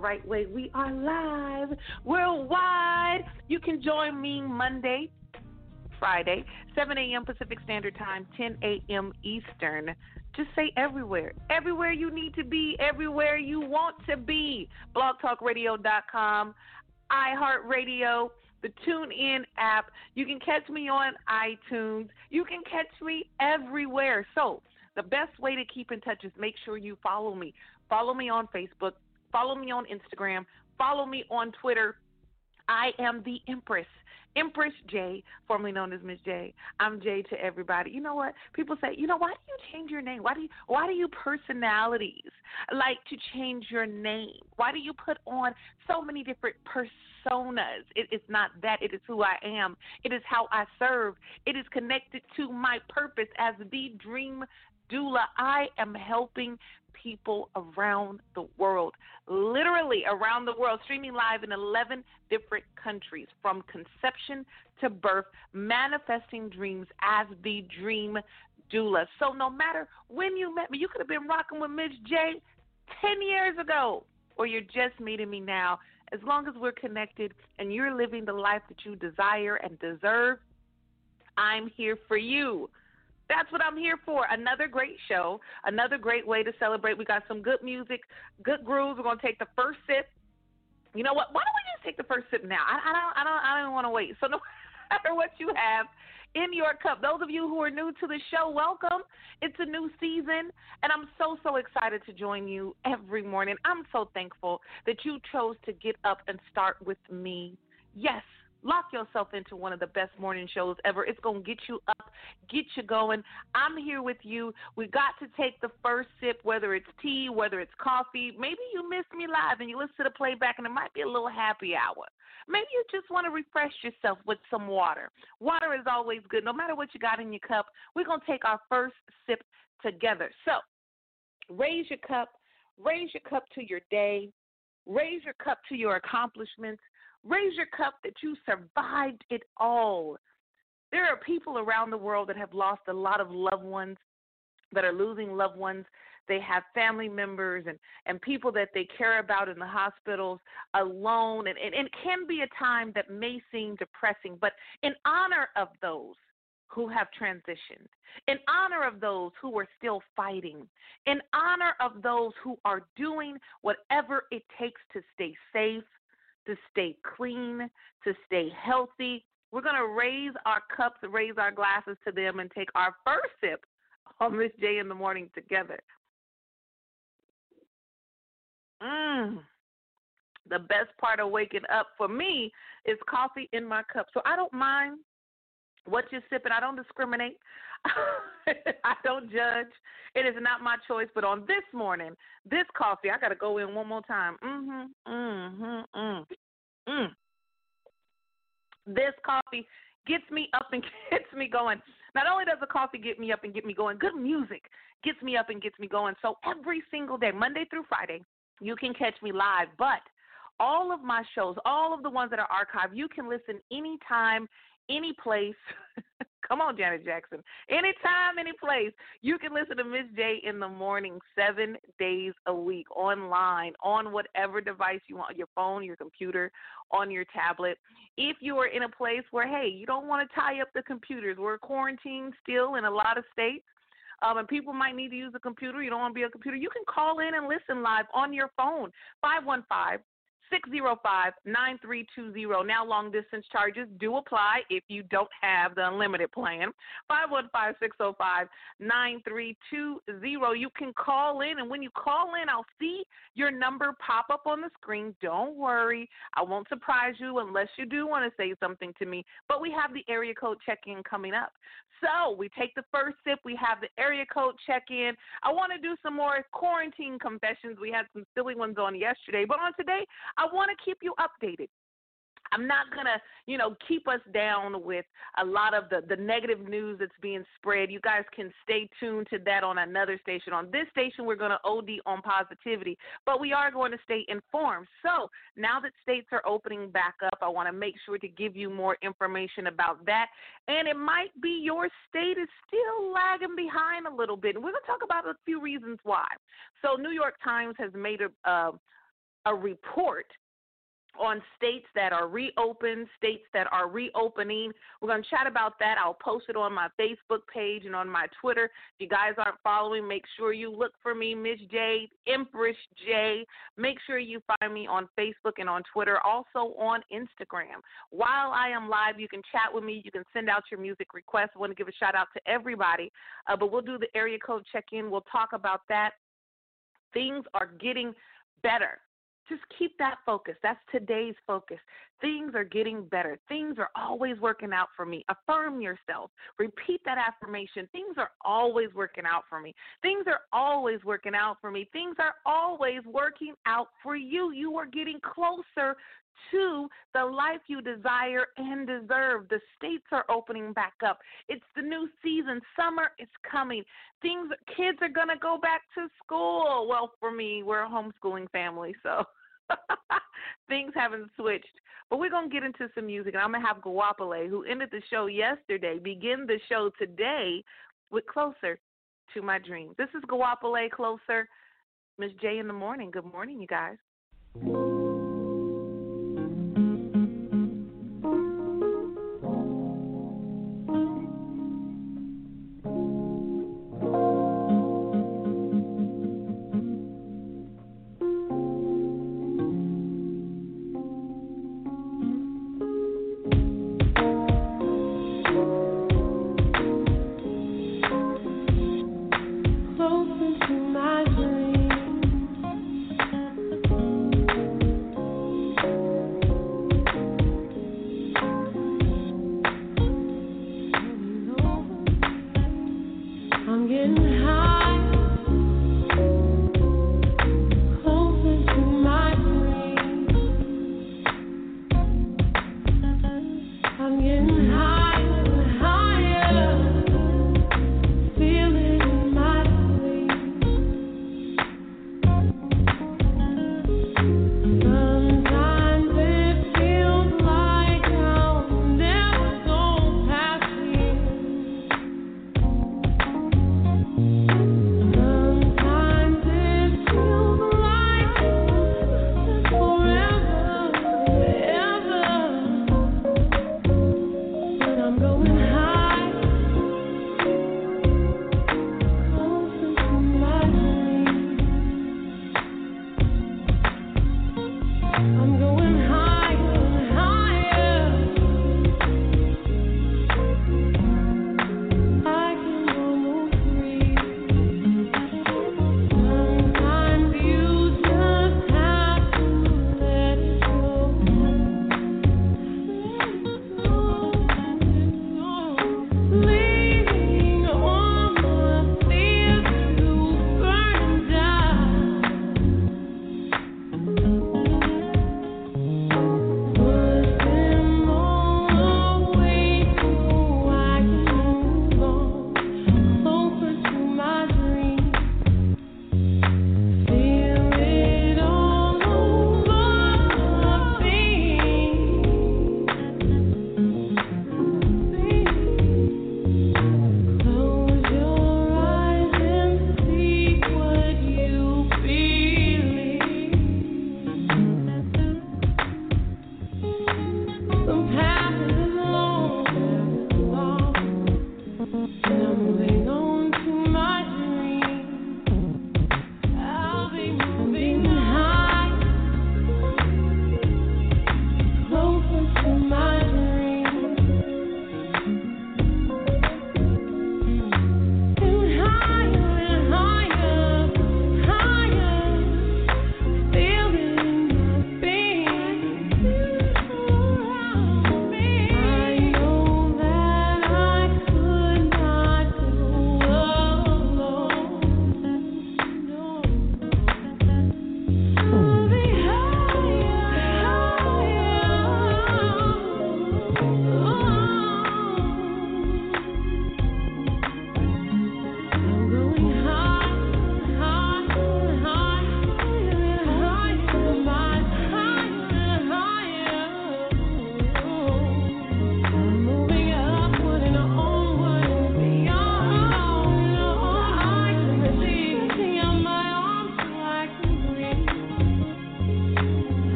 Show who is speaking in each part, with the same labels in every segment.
Speaker 1: right way. We are live worldwide. You can join me Monday, Friday, 7 a.m. Pacific Standard Time, 10 a.m. Eastern. Just say everywhere. Everywhere you need to be, everywhere you want to be. BlogTalkRadio.com, iHeartRadio, the TuneIn app. You can catch me on iTunes. You can catch me everywhere. So, the best way to keep in touch is make sure you follow me. Follow me on Facebook. Follow me on Instagram. Follow me on Twitter. I am the Empress. Empress J, formerly known as Miss J. I'm J to everybody. You know what? People say, you know, why do you change your name? Why do you why do you personalities like to change your name? Why do you put on so many different personas? It is not that, it is who I am. It is how I serve. It is connected to my purpose as the dream doula. I am helping people around the world, literally around the world, streaming live in 11 different countries from conception to birth, manifesting dreams as the dream doula. So no matter when you met me, you could have been rocking with Miss J 10 years ago, or you're just meeting me now. As long as we're connected and you're living the life that you desire and deserve, I'm here for you. That's what I'm here for. Another great show, another great way to celebrate. We got some good music, good grooves. We're gonna take the first sip. You know what? Why don't we just take the first sip now? I, I don't, I don't, I don't want to wait. So no matter what you have in your cup, those of you who are new to the show, welcome. It's a new season, and I'm so so excited to join you every morning. I'm so thankful that you chose to get up and start with me. Yes, Lock yourself into one of the best morning shows ever. It's going to get you up, get you going. I'm here with you. We got to take the first sip, whether it's tea, whether it's coffee. Maybe you missed me live and you listen to the playback and it might be a little happy hour. Maybe you just want to refresh yourself with some water. Water is always good. No matter what you got in your cup, we're going to take our first sip together. So raise your cup, raise your cup to your day, raise your cup to your accomplishments. Raise your cup that you survived it all. There are people around the world that have lost a lot of loved ones, that are losing loved ones. They have family members and, and people that they care about in the hospitals alone. And, and, and it can be a time that may seem depressing, but in honor of those who have transitioned, in honor of those who are still fighting, in honor of those who are doing whatever it takes to stay safe, to stay clean, to stay healthy. We're going to raise our cups, raise our glasses to them, and take our first sip on this J in the morning together. Mmm. The best part of waking up for me is coffee in my cup. So I don't mind what you're sipping. I don't discriminate. I don't judge. It is not my choice. But on this morning, this coffee, I got to go in one more time. Mm-hmm, mm-hmm, mm, mm. This coffee gets me up and gets me going. Not only does the coffee get me up and get me going, good music gets me up and gets me going. So every single day, Monday through Friday, you can catch me live. But all of my shows, all of the ones that are archived, you can listen anytime, any place. Come on, Janet Jackson. Anytime, any place. You can listen to Miss J in the morning, seven days a week, online, on whatever device you want your phone, your computer, on your tablet. If you are in a place where, hey, you don't want to tie up the computers, we're quarantined still in a lot of states. Um, and people might need to use a computer. You don't want to be a computer. You can call in and listen live on your phone. 515 605 9320. Now, long distance charges do apply if you don't have the unlimited plan. 515 605 9320. You can call in, and when you call in, I'll see your number pop up on the screen. Don't worry, I won't surprise you unless you do want to say something to me. But we have the area code check in coming up. So we take the first sip, we have the area code check in. I want to do some more quarantine confessions. We had some silly ones on yesterday, but on today, I want to keep you updated. I'm not gonna, you know, keep us down with a lot of the the negative news that's being spread. You guys can stay tuned to that on another station. On this station, we're gonna OD on positivity, but we are going to stay informed. So now that states are opening back up, I want to make sure to give you more information about that. And it might be your state is still lagging behind a little bit. And we're gonna talk about a few reasons why. So New York Times has made a uh, a report on states that are reopened, states that are reopening. We're going to chat about that. I'll post it on my Facebook page and on my Twitter. If you guys aren't following, make sure you look for me, Miss J, Empress J. Make sure you find me on Facebook and on Twitter, also on Instagram. While I am live, you can chat with me. You can send out your music requests. I want to give a shout out to everybody, uh, but we'll do the area code check in. We'll talk about that. Things are getting better just keep that focus. That's today's focus. Things are getting better. Things are always working out for me. Affirm yourself. Repeat that affirmation. Things are always working out for me. Things are always working out for me. Things are always working out for you. You are getting closer to the life you desire and deserve. The states are opening back up. It's the new season. Summer is coming. Things kids are going to go back to school. Well, for me, we're a homeschooling family, so things haven't switched. But we're going to get into some music, and I'm going to have Goapele, who ended the show yesterday, begin the show today with Closer to My Dreams. This is Goapele Closer. Miss J in the morning. Good morning, you guys.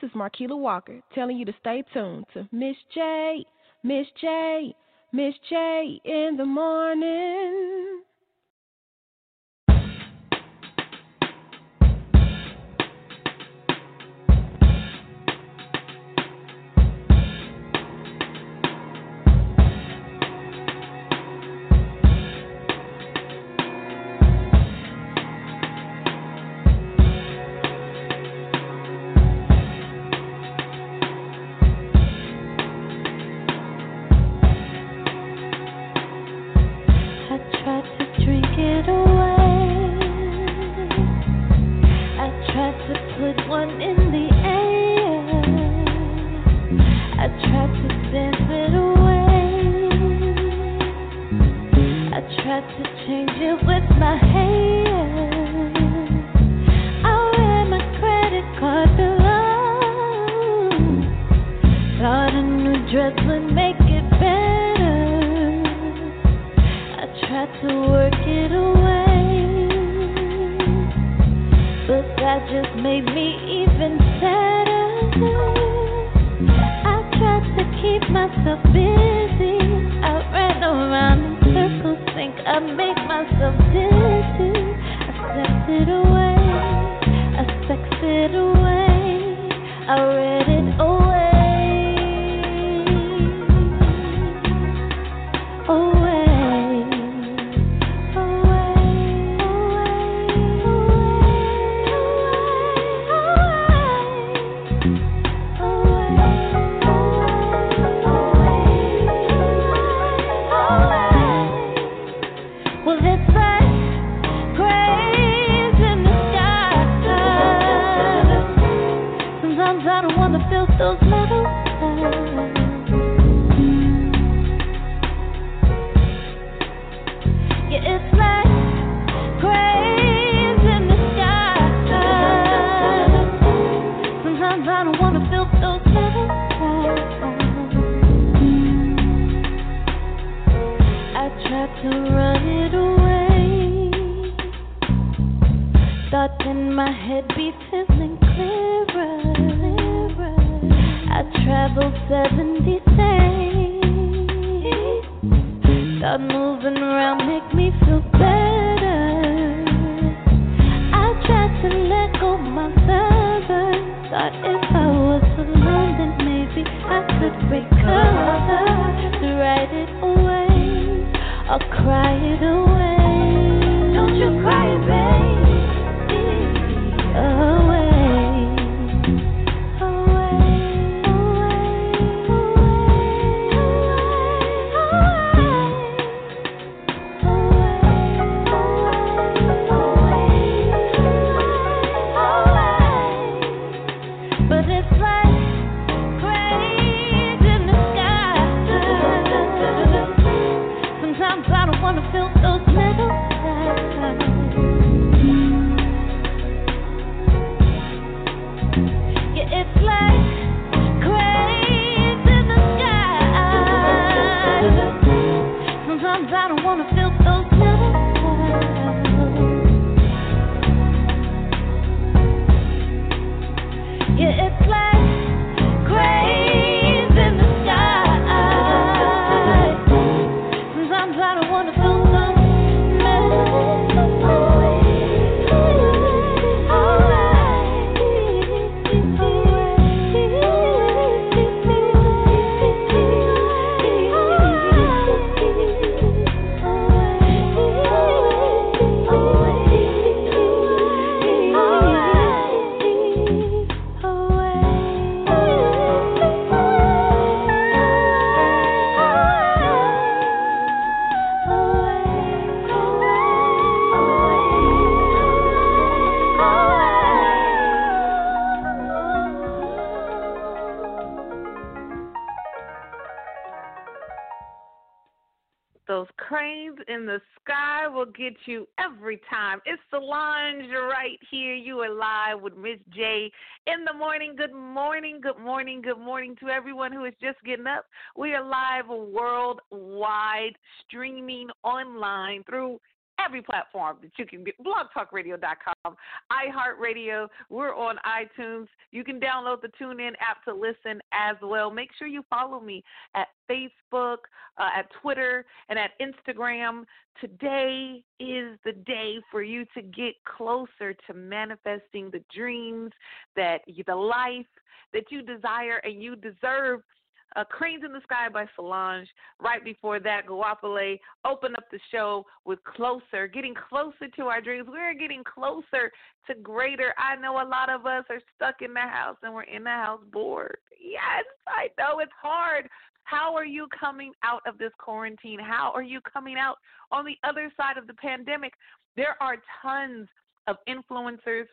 Speaker 2: This is Marquela Walker telling you to stay tuned to Miss J, Miss J, Miss J in the morning.
Speaker 3: I don't wanna feel
Speaker 1: so Miss J in the morning. Good morning, good morning, good morning to everyone who is just getting up. We are live worldwide, streaming online through every platform that you can get. BlogTalkRadio.com, iHeartRadio. We're on iTunes. You can download the TuneIn app to listen as well. Make sure you follow me at Facebook, uh, at Twitter, and at Instagram. Today is the day for you to get closer to manifesting the dreams that you, the life that you desire and you deserve uh, Cranes in the Sky by Solange. Right before that, Goapele opened up the show with Closer, getting closer to our dreams. We're getting closer to greater. I know a lot of us are stuck in the house and we're in the house bored. Yes, I know it's hard. How are you coming out of this quarantine? How are you coming out on the other side of the pandemic? There are tons of influencers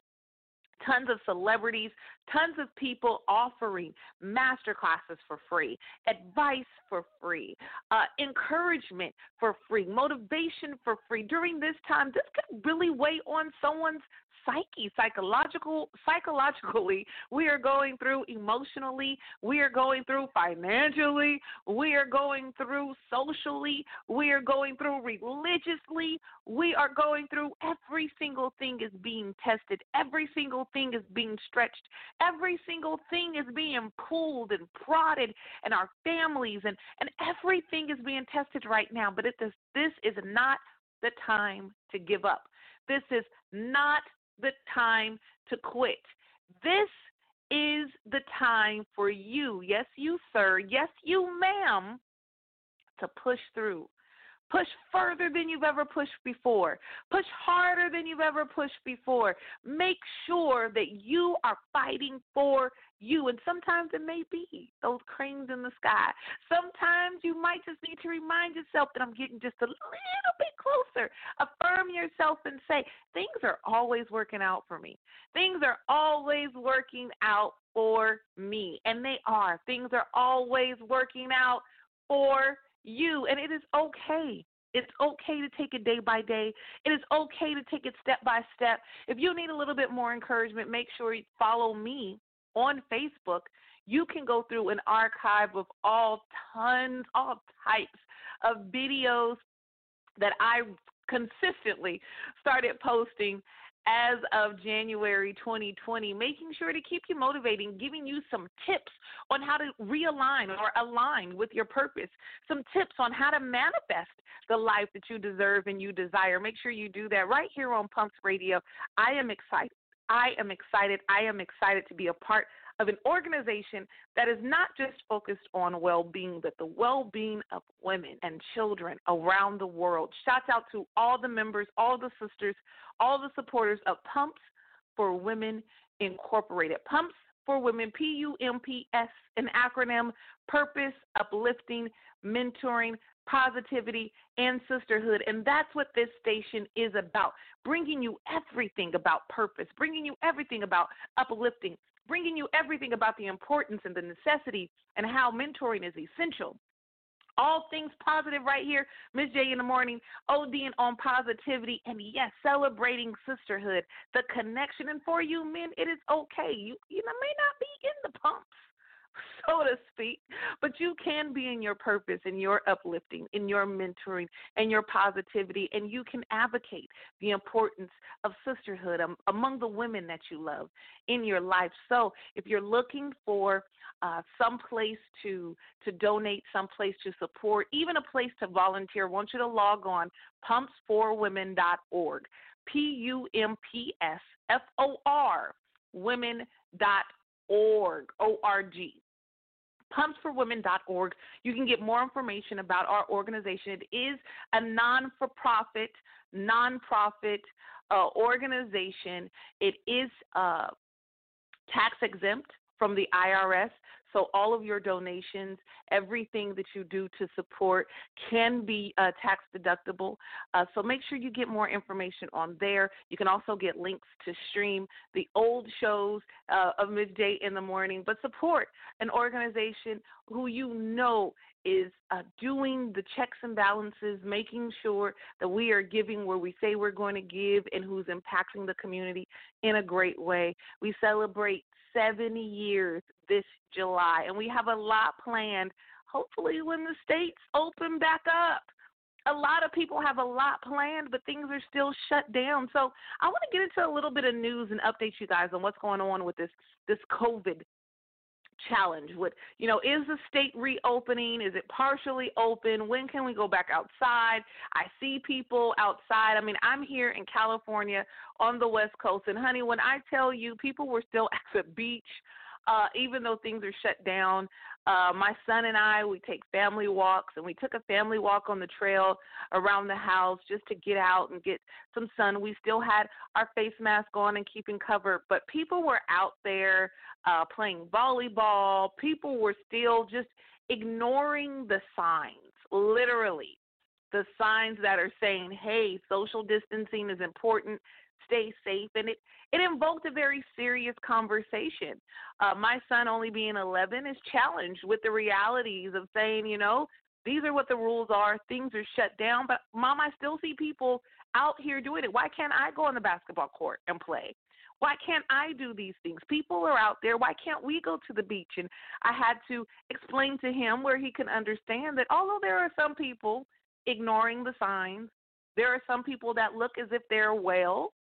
Speaker 1: tons of celebrities, tons of people offering master classes for free, advice for free, uh, encouragement for free, motivation for free. During this time, this could really weigh on someone's psyche, psychological, psychologically, we are going through emotionally, we are going through financially, we are going through socially, we are going through religiously, we are going through every single thing is being tested, every single thing is being stretched, every single thing is being pulled and prodded, and our families and and everything is being tested right now. But it this this is not the time to give up. This is not the time to quit. This is the time for you, yes, you, sir, yes, you, ma'am, to push through. Push further than you've ever pushed before. Push harder than you've ever pushed before. Make sure that you are fighting for you. And sometimes it may be those cranes in the sky. Sometimes you might just need to remind yourself that I'm getting just a little bit closer. Affirm yourself and say, things are always working out for me. Things are always working out for me. And they are. Things are always working out for you. And it is okay. It's okay to take it day by day. It is okay to take it step by step. If you need a little bit more encouragement, make sure you follow me on Facebook. You can go through an archive of all tons, all types of videos that I consistently started posting as of January 2020, making sure to keep you motivating, giving you some tips on how to realign or align with your purpose, some tips on how to manifest the life that you deserve and you desire. Make sure you do that right here on Pumps Radio. I am excited. I am excited. I am excited to be a part of an organization that is not just focused on well being, but the well being of women and children around the world. Shouts out to all the members, all the sisters, all the supporters of Pumps for Women Incorporated. Pumps for Women, P U M P S, an acronym, purpose, uplifting, mentoring, positivity, and sisterhood. And that's what this station is about bringing you everything about purpose, bringing you everything about uplifting, bringing you everything about the importance and the necessity and how mentoring is essential. All things positive right here, Miss J in the morning, ODing on positivity, and yes, celebrating sisterhood, the connection. And for you men, it is okay. You you know may not be in the pumps, so to speak. But you can be in your purpose, in your uplifting, in your mentoring, and your positivity, and you can advocate the importance of sisterhood among the women that you love in your life. So if you're looking for uh, some place to to donate, some place to support, even a place to volunteer, I want you to log on pumpsforwomen.org. P U M P S F O R women.org. O R G pumpsforwomen.org. You can get more information about our organization. It is a non for profit, nonprofit uh, organization. It is uh, tax exempt from the IRS. So all of your donations, everything that you do to support can be uh, tax deductible. Uh, so make sure you get more information on there. You can also get links to stream the old shows uh, of midday in the morning, but support an organization who you know is uh, doing the checks and balances, making sure that we are giving where we say we're going to give and who's impacting the community in a great way. We celebrate 70 years this July, and we have a lot planned. Hopefully, when the states open back up, a lot of people have a lot planned, but things are still shut down. So I want to get into a little bit of news and update you guys on what's going on with this this COVID challenge with you know is the state reopening is it partially open when can we go back outside i see people outside i mean i'm here in california on the west coast and honey when i tell you people were still at the beach uh, even though things are shut down. Uh, my son and I, we take family walks, and we took a family walk on the trail around the house just to get out and get some sun. We still had our face mask on and keeping covered, but people were out there uh, playing volleyball. People were still just ignoring the signs, literally. The signs that are saying, hey, social distancing is important stay safe and it it invoked a very serious conversation uh my son only being 11 is challenged with the realities of saying you know these are what the rules are things are shut down but mom i still see people out here doing it why can't i go on the basketball court and play why can't I do these things? People are out there. Why can't we go to the beach? And I had to explain to him where he can understand that although there are some people ignoring the signs, there are some people that look as if they're well,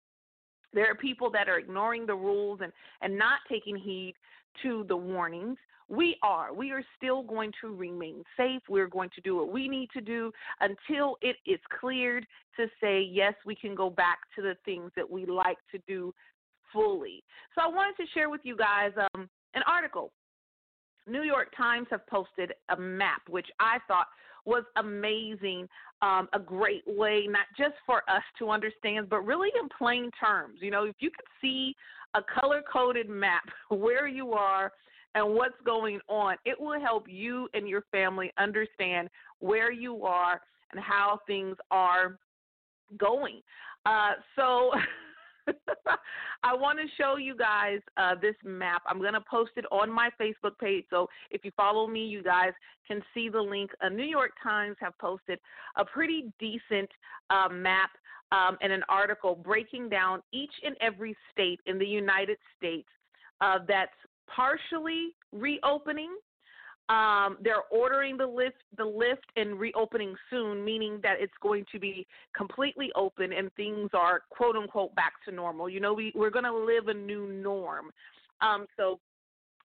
Speaker 1: there are people that are ignoring the rules and, and not taking heed to the warnings. We are. We are still going to remain safe. We're going to do what we need to do until it is cleared to say, yes, we can go back to the things that we like to do fully. So I wanted to share with you guys um, an article. New York Times have posted a map, which I thought was amazing, um, a great way not just for us to understand, but really in plain terms. You know, if you could see a color coded map where you are and what's going on, it will help you and your family understand where you are and how things are going. Uh, so I want to show you guys uh, this map. I'm going to post it on my Facebook page. So if you follow me, you guys can see the link. A New York Times have posted a pretty decent uh, map um, and an article breaking down each and every state in the United States uh, that's partially reopening um, they're ordering the lift, the lift, and reopening soon, meaning that it's going to be completely open and things are quote unquote back to normal. You know, we we're going to live a new norm. Um, so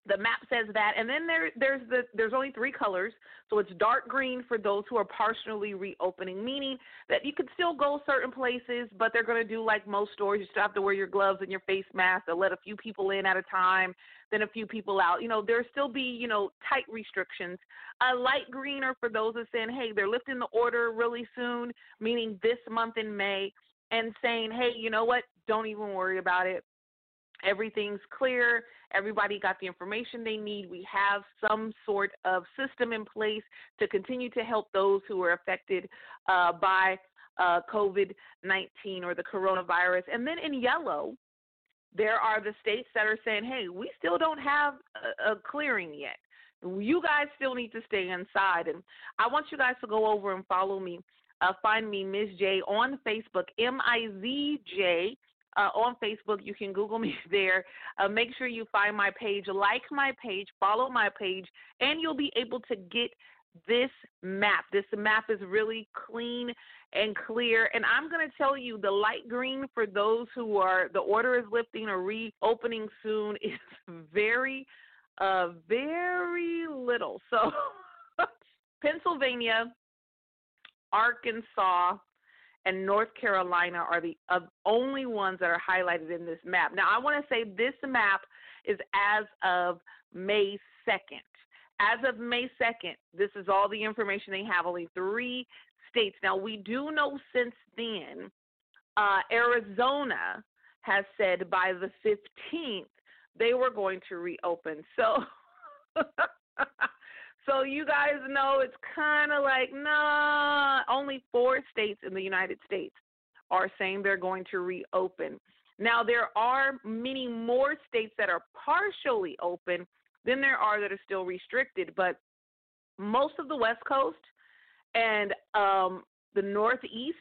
Speaker 1: the map says that and then there there's the there's only three colors so it's dark green for those who are partially reopening meaning that you can still go certain places but they're going to do like most stores you still have to wear your gloves and your face mask they'll let a few people in at a time then a few people out. You know there'll still be you know tight restrictions. A light green are for those that saying hey they're lifting the order really soon meaning this month in may and saying hey you know what? Don't even worry about it everything's clear everybody got the information they need. We have some sort of system in place to continue to help those who are affected uh, by uh, covid-19 or the coronavirus. And then in yellow there are the states that are saying hey we still don't have a, a clearing yet. You guys still need to stay inside. And i want you guys to go over and follow me uh, find me Ms. J on Facebook, M I Z J uh, on Facebook. You can Google me there. Uh, make sure you find my page, like my page, follow my page, and you'll be able to get this map. This map is really clean and clear. And I'm going to tell you the light green for those who are, the order is lifting or reopening soon is very, uh, very little. So, Pennsylvania, Arkansas, and North Carolina are the only ones that are highlighted in this map. Now, I want to say this map is as of May 2nd. As of May 2nd, this is all the information they have, only three states. Now, we do know since then, uh, Arizona has said by the 15th they were going to reopen. So, So you guys know it's kind of like, nah, only four states in the United States are saying they're going to reopen. Now, there are many more states that are partially open than there are that are still restricted, but most of the West Coast and um, the Northeast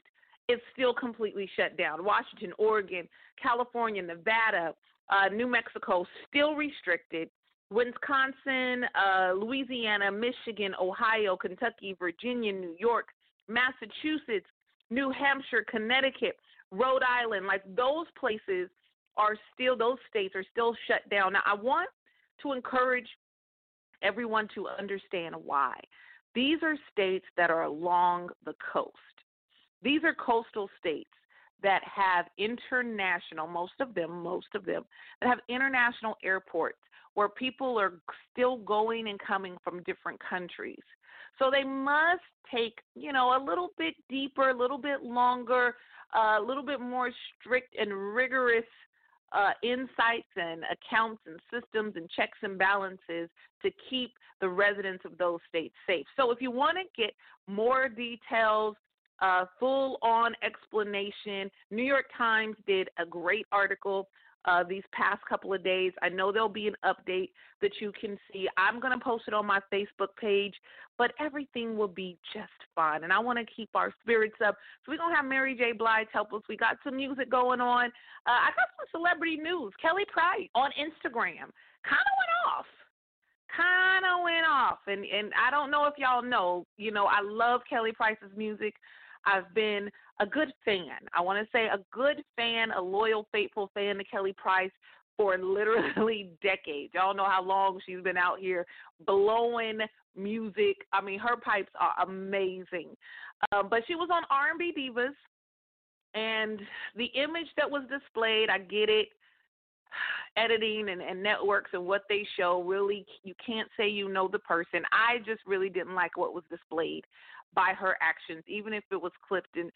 Speaker 1: is still completely shut down. Washington, Oregon, California, Nevada, uh, New Mexico still restricted. Wisconsin, uh, Louisiana, Michigan, Ohio, Kentucky, Virginia, New York, Massachusetts, New Hampshire, Connecticut, Rhode Island, like those places are still, those states are still shut down. Now, I want to encourage everyone to understand why. These are states that are along the coast. These are coastal states that have international, most of them, most of them, that have international airports where people are still going and coming from different countries. So they must take, you know, a little bit deeper, a little bit longer, uh, a little bit more strict and rigorous uh, insights and accounts and systems and checks and balances to keep the residents of those states safe. So if you want to get more details, uh, full on explanation, New York Times did a great article uh, these past couple of days. I know there'll be an update that you can see. I'm going to post it on my Facebook page, but everything will be just fine. And I want to keep our spirits up. So we're going to have Mary J. Blige help us. We got some music going on. Uh, I got some celebrity news. Kelly Price on Instagram kind of went off. Kind of went off, and and I don't know if y'all know. You know, I love Kelly Price's music. I've been a good fan. I want to say a good fan, a loyal, faithful fan to Kelly Price for literally decades. Y'all know how long she's been out here blowing music. I mean, her pipes are amazing. Um, but she was on R&B Divas, and the image that was displayed, I get it. Editing and, and networks and what they show really, you can't say you know the person. I just really didn't like what was displayed by her actions, even if it was clipped and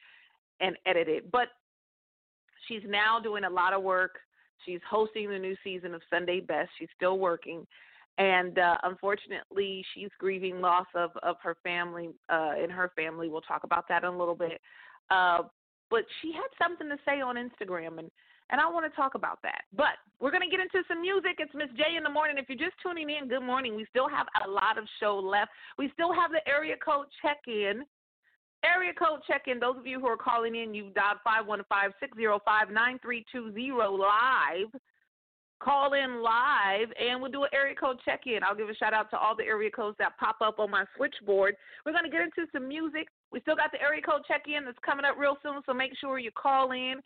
Speaker 1: and edited. But she's now doing a lot of work. She's hosting the new season of Sunday Best. She's still working. And uh, unfortunately, she's grieving loss of, of her family uh, in her family. We'll talk about that in a little bit. Uh, but she had something to say on Instagram, and and I want to talk about that. But we're going to get into some music. It's Miss J in the morning. If you're just tuning in, good morning. We still have a lot of show left. We still have the area code check in. Area code check in. Those of you who are calling in, you've dialed 515 605 9320 live. Call in live and we'll do an area code check in. I'll give a shout out to all the area codes that pop up on my switchboard. We're going to get into some music. We still got the area code check in that's coming up real soon, so make sure you call in.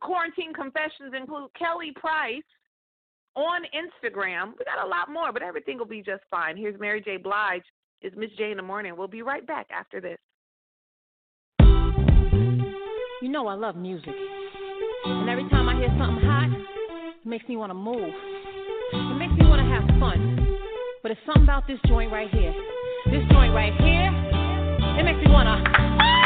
Speaker 1: Quarantine confessions include Kelly Price on Instagram. We got a lot more, but everything will be just fine. Here's Mary J. Blige. It's Miss J in the morning. We'll be right back after this.
Speaker 4: You know I love music. And every time I hear something hot, it makes me want to move. It makes me want to have fun. But it's something about this joint right here. This joint right here, it makes me want to.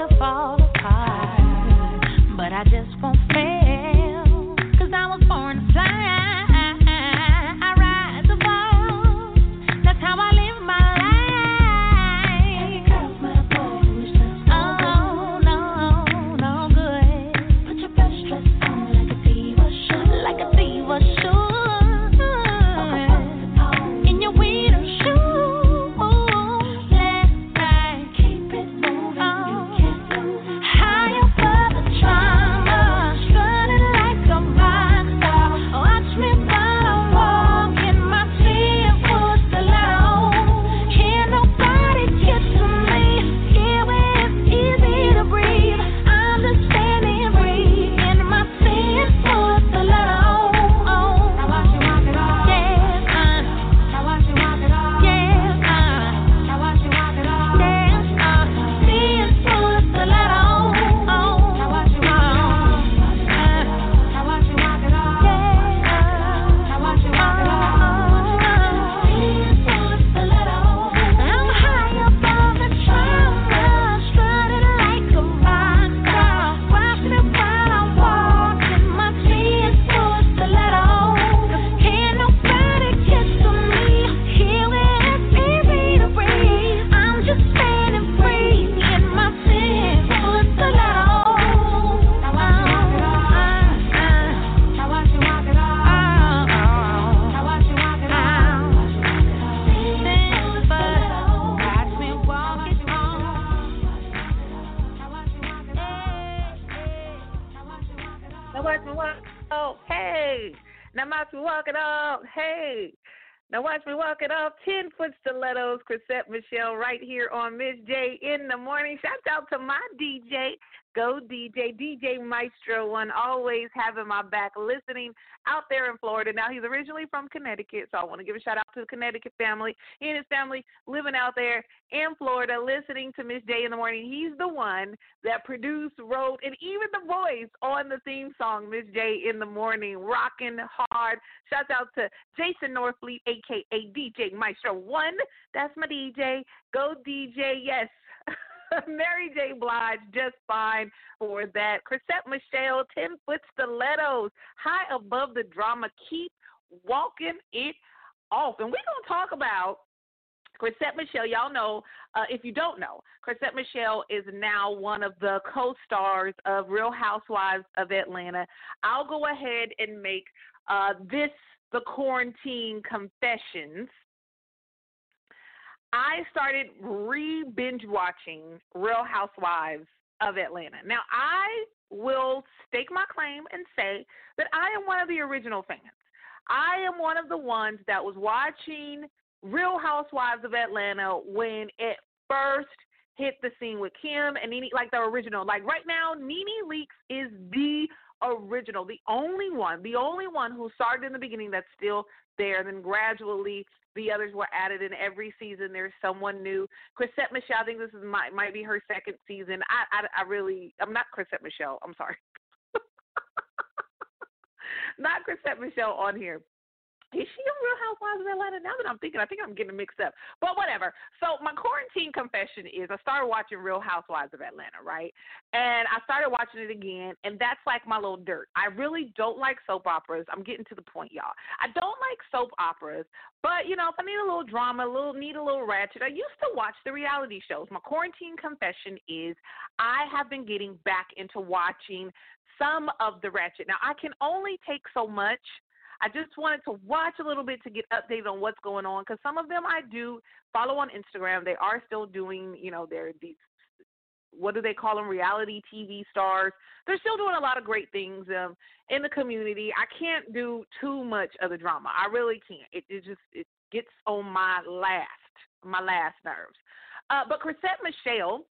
Speaker 3: to fall apart, but I just won't fail. walk it off,
Speaker 1: Hey, now watch me walk it off. Ten foot stilettos, Chrisette Michele, right here on Miss J in the morning. Shout out to my DJ Go DJ, DJ Maestro one, always having my back, listening out there in Florida. Now he's originally from Connecticut, so I want to give a shout out to the Connecticut family. He and his family living out there in Florida, listening to Miss J in the morning. He's the one that produced, wrote, and even the voice on the theme song Miss J in the morning, rocking hard. Shouts out to Jason Northfleet, aka DJ Maestro one. That's my DJ. Go DJ, yes. Mary J. Blige, just fine for that. Chrisette Michele, 10 foot stilettos, high above the drama. Keep walking it off. And we're going to talk about Chrisette Michele, y'all know, uh, if you don't know, Chrisette Michele is now one of the co stars of Real Housewives of Atlanta. I'll go ahead and make uh, this the quarantine confessions I started re binge watching Real Housewives of Atlanta. Now, I will stake my claim and say that I am one of the original fans. I am one of the ones that was watching Real Housewives of Atlanta when it first hit the scene with Kim and Nene, like the original. Like right now, Nene Leakes is the original, the only one, the only one who started in the beginning that's still there. And then gradually the others were added in every season. There's someone new. Chrisette Michele, I think this is might might be her second season. I I, I really I'm not Chrisette Michele. I'm sorry. not Chrisette Michele on here. Is she a Real Housewives of Atlanta? Now that I'm thinking, I think I'm getting mixed up. But whatever. So my quarantine confession is I started watching Real Housewives of Atlanta, right? And I started watching it again, and that's like my little dirt. I really don't like soap operas. I'm getting to the point, y'all. I don't like soap operas, but you know, if I need a little drama, a little need a little ratchet, I used to watch the reality shows. My quarantine confession is I have been getting back into watching some of the ratchet. Now I can only take so much I just wanted to watch a little bit to get updated on what's going on because some of them I do follow on Instagram. They are still doing, you know, they're these what do they call them reality TV stars. They're still doing a lot of great things um, in the community. I can't do too much of the drama. I really can't. It, it just it gets on my last my last nerves. Uh, but Chrisette Michele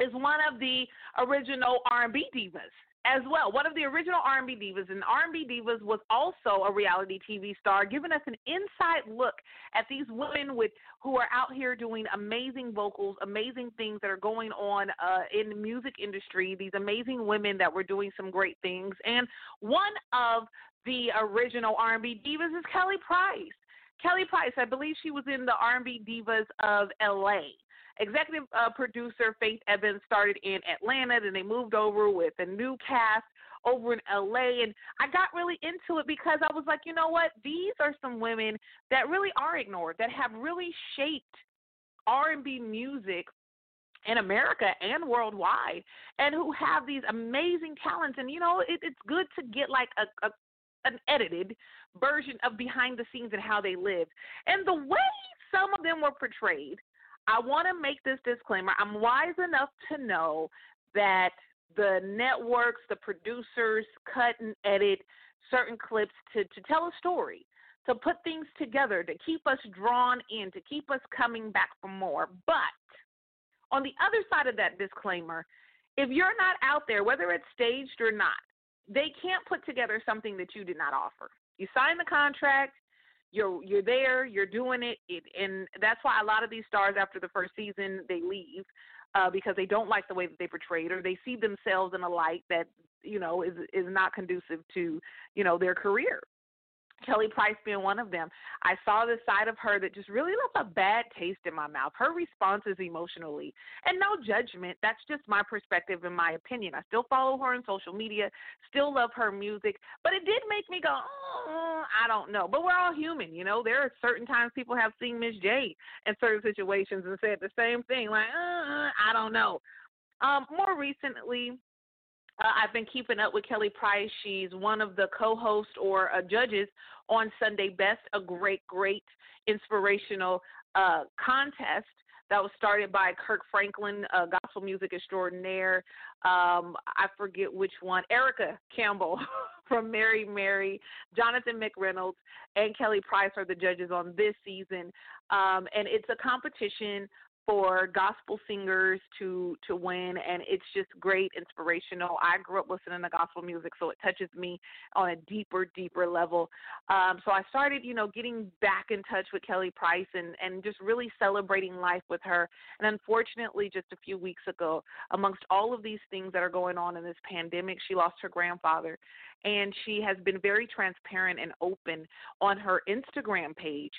Speaker 1: is one of the original R&B divas as well. One of the original R&B divas, and R&B divas was also a reality TV star, giving us an inside look at these women with who are out here doing amazing vocals, amazing things that are going on uh, in the music industry. These amazing women that were doing some great things, and one of the original R&B divas is Kelly Price. Kelly Price, I believe she was in the R&B divas of LA. Executive uh, producer Faith Evans started in Atlanta, then they moved over with a new cast over in LA and I got really into it because I was like, you know what? These are some women that really are ignored, that have really shaped R&B music in America and worldwide, and who have these amazing talents. And you know, it, it's good to get like a, a an edited version of behind the scenes and how they lived. And the way some of them were portrayed I want to make this disclaimer. I'm wise enough to know that the networks, the producers cut and edit certain clips to, to tell a story, to put things together, to keep us drawn in, to keep us coming back for more. But on the other side of that disclaimer, if you're not out there, whether it's staged or not, they can't put together something that you did not offer. You sign the contract, you're you're there, you're doing it, it, and that's why a lot of these stars after the first season they leave uh, because they don't like the way that they portrayed or they see themselves in a light that you know is is not conducive to you know their career. Kelly Price being one of them. I saw this side of her that just really left a bad taste in my mouth. Her responses emotionally, and no judgment. That's just my perspective and my opinion. I still follow her on social media, still love her music, but it did make me go, oh, I don't know. But we're all human, you know. There are certain times people have seen Miss J in certain situations and said the same thing, like, uh, I don't know. Um, more recently, uh, I've been keeping up with Kelly Price. She's one of the co-hosts or uh, judges on Sunday Best, a great, great inspirational uh, contest that was started by Kirk Franklin, a gospel music extraordinaire. Um, I forget which one. Erica Campbell from Mary Mary, Jonathan McReynolds, and Kelly Price are the judges on this season. Um, and it's a competition for gospel singers to to win and it's just great inspirational. I grew up listening to gospel music so it touches me on a deeper deeper level. Um so i started you know getting back in touch with kelly price and and just really celebrating life with her. And unfortunately just a few weeks ago amongst all of these things that are going on in this pandemic she lost her grandfather. And she has been very transparent and open on her instagram page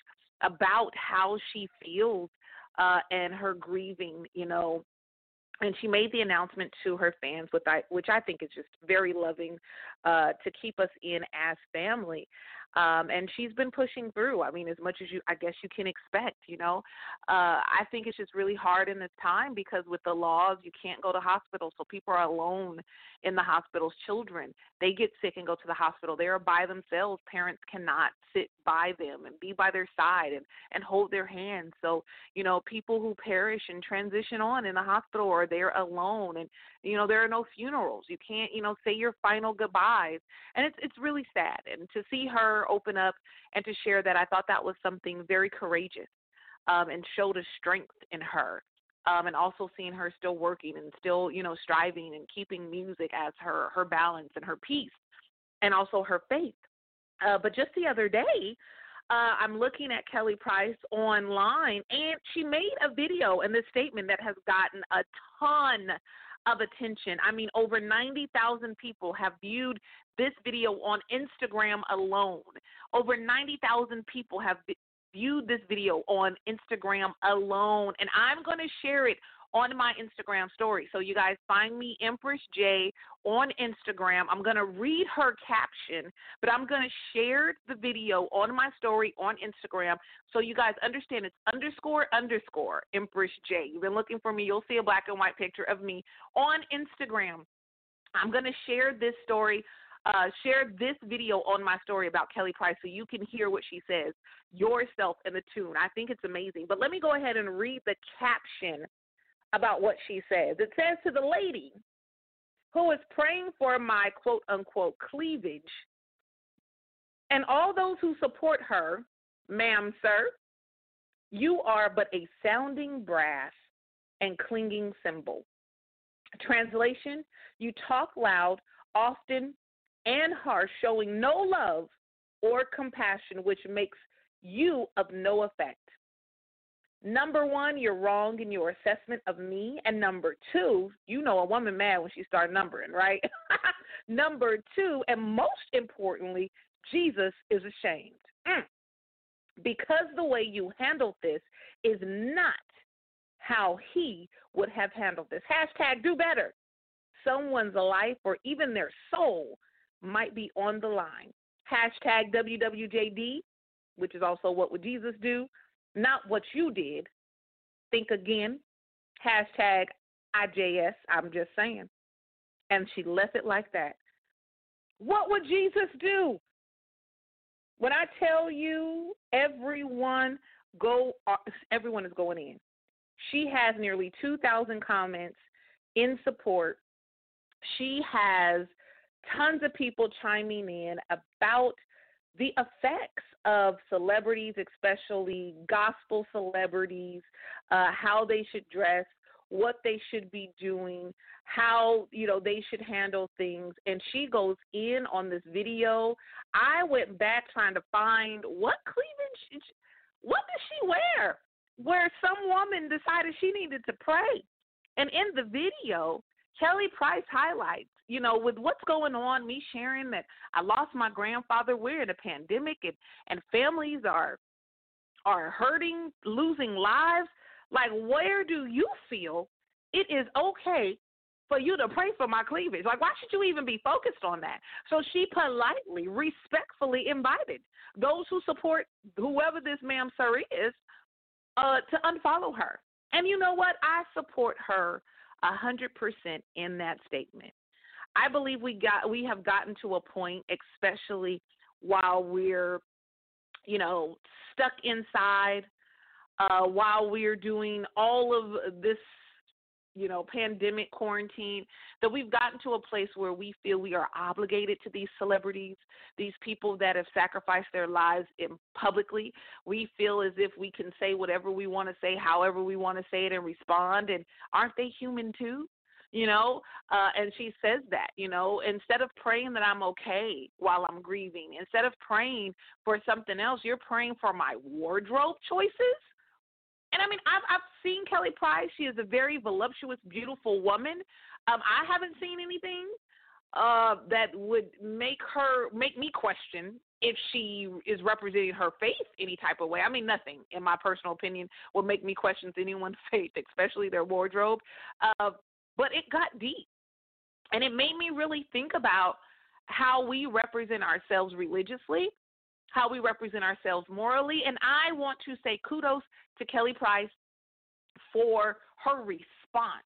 Speaker 1: about how she feels uh, and her grieving, you know, and she made the announcement to her fans, which I, which I think is just very loving uh, to keep us in as family. Um, and she's been pushing through. I mean, as much as you, I guess you can expect. You know, uh, I think it's just really hard in this time because with the laws, you can't go to hospitals, so people are alone in the hospitals. Children, they get sick and go to the hospital. They are by themselves. Parents cannot sit by them and be by their side and and hold their hand. So you know, people who perish and transition on in the hospital or they're alone, and you know, there are no funerals. You can't, you know, say your final goodbyes, and it's it's really sad. And to see her open up and to share that, I thought that was something very courageous, um, and showed a strength in her. Um, and also seeing her still working and still, you know, striving and keeping music as her her balance and her peace, and also her faith. Uh, but just the other day, uh, I'm looking at Kelly Price online, and she made a video and this statement that has gotten a ton of attention. I mean, over 90,000 people have viewed this video on Instagram alone. Over 90,000 people have viewed this video on Instagram alone, and I'm going to share it on my Instagram story. So you guys find me Empress J on Instagram. I'm going to read her caption, but I'm going to share the video on my story on Instagram so you guys understand it's underscore underscore Empress J. You've been looking for me. You'll see a black and white picture of me on Instagram. I'm going to share this story uh, share this video on my story about Kelly Price so you can hear what she says yourself in the tune. I think it's amazing. But let me go ahead and read the caption about what she says. It says to the lady who is praying for my quote unquote cleavage and all those who support her, ma'am, sir, you are but a sounding brass and clinging cymbal. Translation You talk loud, often, and harsh, showing no love or compassion, which makes you of no effect. Number one, you're wrong in your assessment of me. And number two, you know a woman mad when she starts numbering, right? number two, and most importantly, Jesus is ashamed. Mm. Because the way you handled this is not how he would have handled this. Hashtag do better. Someone's life or even their soul might be on the line. Hashtag WWJD, which is also what would Jesus do not what you did. Think again. Hashtag IJS. I'm just saying. And she left it like that. What would Jesus do? When I tell you everyone go uh, everyone is going in. She has nearly 2,000 comments in support. She has tons of people chiming in about the effects of celebrities, especially gospel celebrities, uh, how they should dress, what they should be doing, how you know they should handle things, and she goes in on this video. I went back trying to find what cleavage, what does she wear? Where some woman decided she needed to pray, and in the video, Kelly Price highlights you know, with what's going on, me sharing that I lost my grandfather, we're in a pandemic and, and families are are hurting, losing lives. Like where do you feel it is okay for you to pray for my cleavage? Like why should you even be focused on that? So she politely, respectfully invited those who support whoever this ma'am sir is uh to unfollow her. And you know what? I support her a hundred percent in that statement. I believe we got we have gotten to a point, especially while we're, you know, stuck inside, uh, while we're doing all of this, you know, pandemic quarantine, that we've gotten to a place where we feel we are obligated to these celebrities, these people that have sacrificed their lives in publicly. We feel as if we can say whatever we want to say, however we want to say it, and respond. And aren't they human too? You know uh and she says that you know instead of praying that i'm okay while i'm grieving instead of praying for something else you're praying for my wardrobe choices and i mean i've i've seen kelly price she is a very voluptuous beautiful woman um i haven't seen anything uh that would make her make me question if she is representing her faith any type of way. I mean, nothing, in my personal opinion, would make me question anyone's faith, especially their wardrobe. Uh, but it got deep. And it made me really think about how we represent ourselves religiously how we represent ourselves morally. And I want to say kudos to Kelly Price for her response.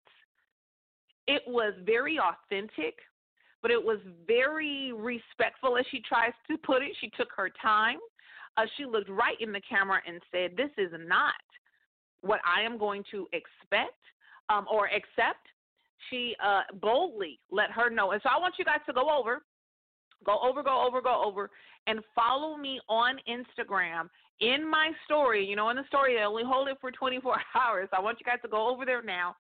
Speaker 1: It was very authentic, but it was very respectful as she tries to put it. She took her time. Uh, she looked right in the camera and said, This is not what I am going to expect um, or accept. She uh, boldly let her know. And so I want you guys to go over Go over, go over, go over, and follow me on Instagram in my story. You know, in the story, I only hold it for 24 hours. I want you guys to go over there now.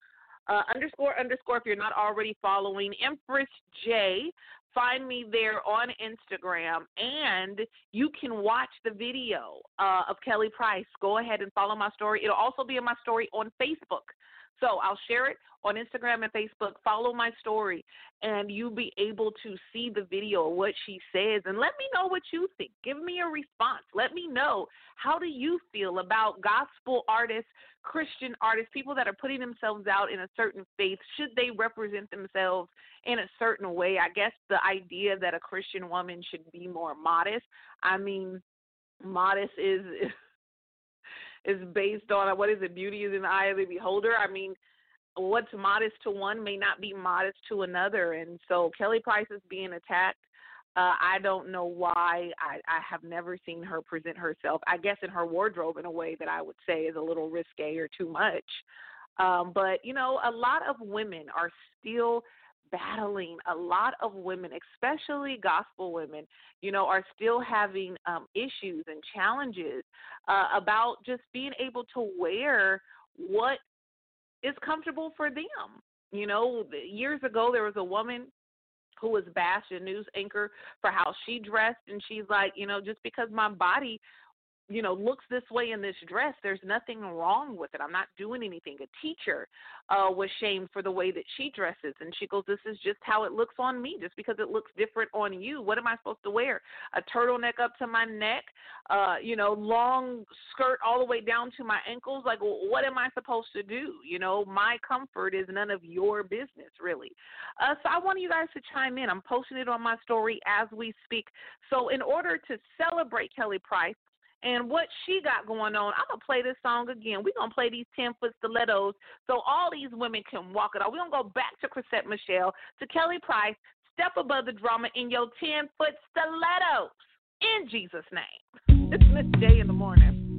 Speaker 1: Uh, underscore underscore if you're not already following Empress J. Find me there on Instagram, and you can watch the video uh, of Kelly Price. Go ahead and follow my story. It'll also be in my story on Facebook. So I'll share it on Instagram and Facebook. Follow my story, and you'll be able to see the video of what she says. And let me know what you think. Give me a response. Let me know how do you feel about gospel artists, Christian artists, people that are putting themselves out in a certain faith. Should they represent themselves in a certain way? I guess the idea that a Christian woman should be more modest. I mean, modest is is based on what is it? Beauty is in the eye of the beholder. I mean, what's modest to one may not be modest to another, and so Kelly Price is being attacked. Uh, I don't know why. I, I have never seen her present herself. I guess in her wardrobe in a way that I would say is a little risque or too much. Um, but you know, a lot of women are still battling a lot of women, especially gospel women, you know, are still having um, issues and challenges uh, about just being able to wear what is comfortable for them. You know, years ago there was a woman who was bashed a news anchor for how she dressed and she's like, you know, just because my body you know, looks this way in this dress, there's nothing wrong with it. I'm not doing anything. A teacher uh, was shamed for the way that she dresses, and she goes, "This is just how it looks on me. Just because it looks different on you, what am I supposed to wear? A turtleneck up to my neck, uh, you know, long skirt all the way down to my ankles. Like, what am I supposed to do? You know, my comfort is none of your business, really. Uh, so I want you guys to chime in. I'm posting it on my story as we speak. So in order to celebrate Kelly Price and what she got going on. I'm gonna play this song again. We're gonna play these ten foot stilettos so all these women can walk it off. We're gonna go back to Chrisette Michele, to Kelly Price, step above the drama in your ten foot stilettos. In Jesus' name. It's Miss J in the morning.